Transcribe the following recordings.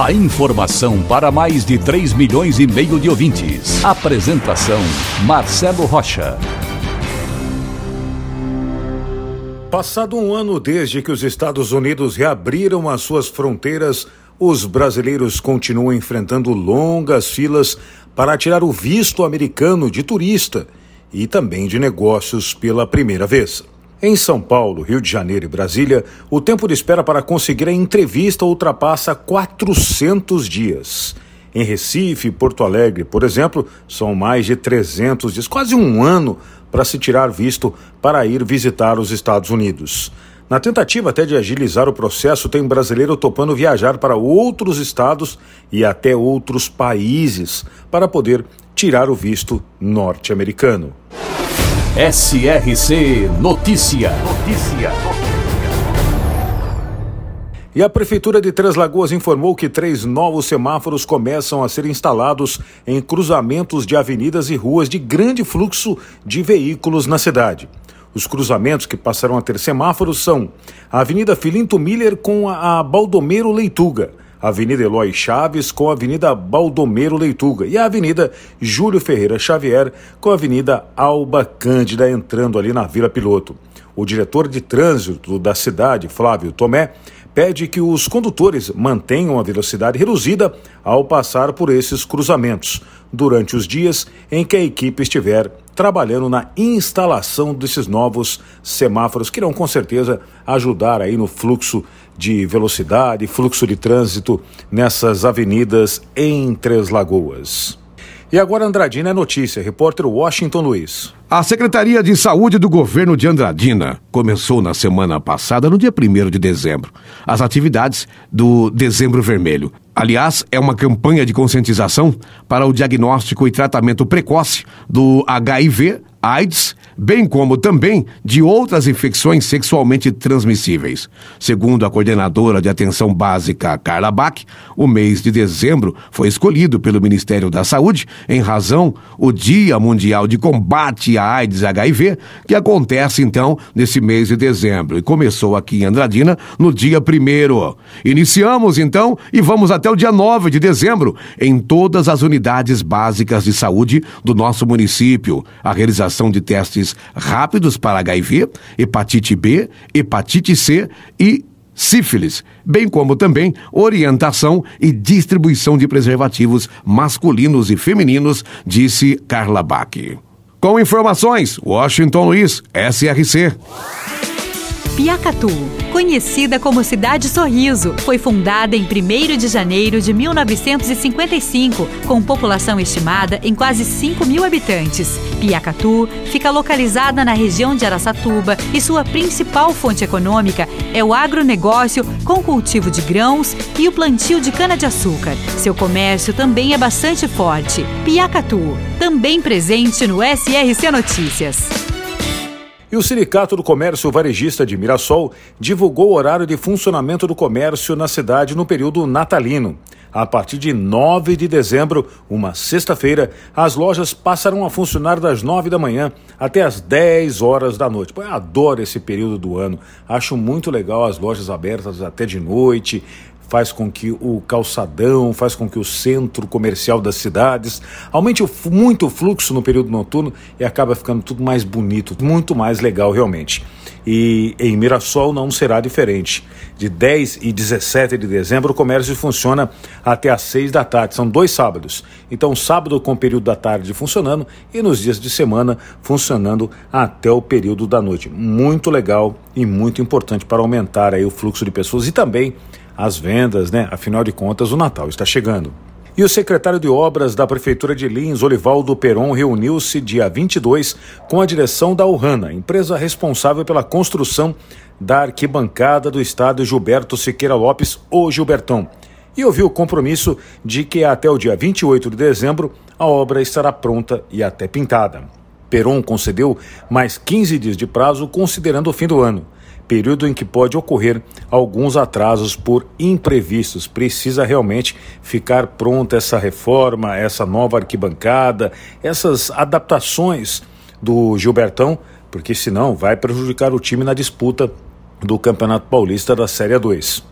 A informação para mais de 3 milhões e meio de ouvintes. Apresentação Marcelo Rocha. Passado um ano desde que os Estados Unidos reabriram as suas fronteiras, os brasileiros continuam enfrentando longas filas para tirar o visto americano de turista e também de negócios pela primeira vez. Em São Paulo, Rio de Janeiro e Brasília, o tempo de espera para conseguir a entrevista ultrapassa 400 dias. Em Recife e Porto Alegre, por exemplo, são mais de 300 dias, quase um ano, para se tirar visto para ir visitar os Estados Unidos. Na tentativa até de agilizar o processo, tem brasileiro topando viajar para outros estados e até outros países para poder tirar o visto norte-americano. SRC Notícia. Notícia. E a Prefeitura de Três Lagoas informou que três novos semáforos começam a ser instalados em cruzamentos de avenidas e ruas de grande fluxo de veículos na cidade. Os cruzamentos que passarão a ter semáforos são a Avenida Filinto Miller com a Baldomero Leituga, Avenida Eloy Chaves com a Avenida Baldomero Leituga e a Avenida Júlio Ferreira Xavier com a Avenida Alba Cândida entrando ali na Vila Piloto. O diretor de trânsito da cidade, Flávio Tomé, pede que os condutores mantenham a velocidade reduzida ao passar por esses cruzamentos durante os dias em que a equipe estiver trabalhando na instalação desses novos semáforos que irão com certeza ajudar aí no fluxo de velocidade, fluxo de trânsito nessas avenidas em Três Lagoas. E agora Andradina é notícia, repórter Washington Luiz. A Secretaria de Saúde do governo de Andradina começou na semana passada, no dia 1 de dezembro, as atividades do Dezembro Vermelho. Aliás, é uma campanha de conscientização para o diagnóstico e tratamento precoce do HIV, AIDS bem como também de outras infecções sexualmente transmissíveis. Segundo a coordenadora de atenção básica Carla Bach, o mês de dezembro foi escolhido pelo Ministério da Saúde em razão o Dia Mundial de Combate à AIDS HIV, que acontece então nesse mês de dezembro e começou aqui em Andradina no dia primeiro. Iniciamos então e vamos até o dia 9 de dezembro em todas as unidades básicas de saúde do nosso município. A realização de testes testes rápidos para HIV, hepatite B, hepatite C e sífilis, bem como também orientação e distribuição de preservativos masculinos e femininos, disse Carla Bach. Com informações, Washington Luiz, SRC. Piacatu, conhecida como Cidade Sorriso, foi fundada em 1 de janeiro de 1955, com população estimada em quase 5 mil habitantes. Piacatu fica localizada na região de Araçatuba e sua principal fonte econômica é o agronegócio com cultivo de grãos e o plantio de cana-de-açúcar. Seu comércio também é bastante forte. Piacatu, também presente no SRC Notícias. E o Sindicato do Comércio Varejista de Mirassol divulgou o horário de funcionamento do comércio na cidade no período natalino. A partir de 9 de dezembro, uma sexta-feira, as lojas passarão a funcionar das 9 da manhã até as 10 horas da noite. Eu adoro esse período do ano. Acho muito legal as lojas abertas até de noite faz com que o calçadão, faz com que o centro comercial das cidades aumente muito o fluxo no período noturno e acaba ficando tudo mais bonito, muito mais legal realmente. E em Mirassol não será diferente. De 10 e 17 de dezembro, o comércio funciona até às 6 da tarde. São dois sábados. Então, sábado com o período da tarde funcionando e nos dias de semana funcionando até o período da noite. Muito legal e muito importante para aumentar aí o fluxo de pessoas e também as vendas, né? Afinal de contas, o Natal está chegando. E o secretário de Obras da Prefeitura de Lins, Olivaldo Peron, reuniu-se dia 22 com a direção da Urrana, empresa responsável pela construção da arquibancada do estado Gilberto Siqueira Lopes, ou Gilbertão. e ouviu o compromisso de que até o dia 28 de dezembro a obra estará pronta e até pintada. Peron concedeu mais 15 dias de prazo, considerando o fim do ano, período em que pode ocorrer alguns atrasos por imprevistos. Precisa realmente ficar pronta essa reforma, essa nova arquibancada, essas adaptações do Gilbertão, porque senão vai prejudicar o time na disputa do Campeonato Paulista da Série 2.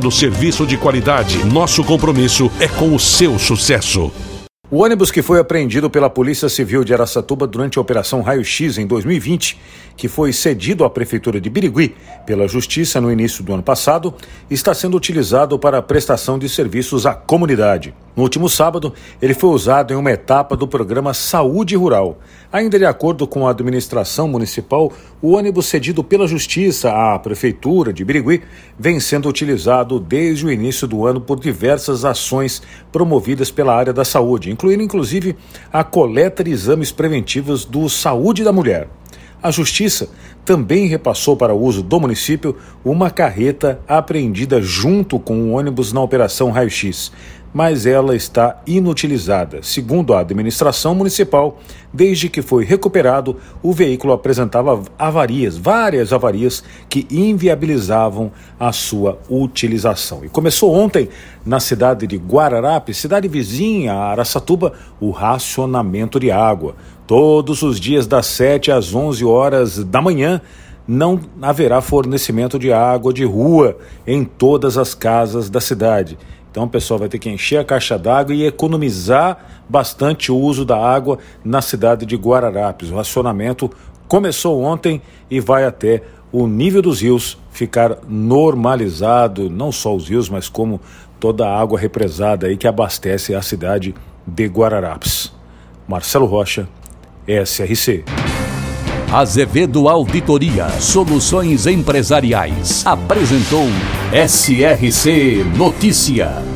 oferecendo serviço de qualidade. Nosso compromisso é com o seu sucesso. O ônibus que foi apreendido pela Polícia Civil de Araçatuba durante a Operação Raio X em 2020, que foi cedido à Prefeitura de Birigui pela Justiça no início do ano passado, está sendo utilizado para a prestação de serviços à comunidade. No último sábado, ele foi usado em uma etapa do programa Saúde Rural. Ainda de acordo com a administração municipal, o ônibus cedido pela Justiça à Prefeitura de Birigui vem sendo utilizado desde o início do ano por diversas ações promovidas pela área da saúde, incluindo inclusive a coleta de exames preventivos do Saúde da Mulher. A Justiça também repassou para o uso do município uma carreta apreendida junto com o ônibus na Operação Raio X, mas ela está inutilizada. Segundo a administração municipal, desde que foi recuperado, o veículo apresentava avarias, várias avarias que inviabilizavam a sua utilização. E começou ontem, na cidade de Guararapes, cidade vizinha a Araçatuba, o racionamento de água. Todos os dias das 7 às 11 horas da manhã não haverá fornecimento de água de rua em todas as casas da cidade. Então o pessoal vai ter que encher a caixa d'água e economizar bastante o uso da água na cidade de Guararapes. O racionamento começou ontem e vai até o nível dos rios ficar normalizado, não só os rios, mas como toda a água represada aí que abastece a cidade de Guararapes. Marcelo Rocha, SRC. Azevedo Auditoria Soluções Empresariais apresentou SRC Notícia.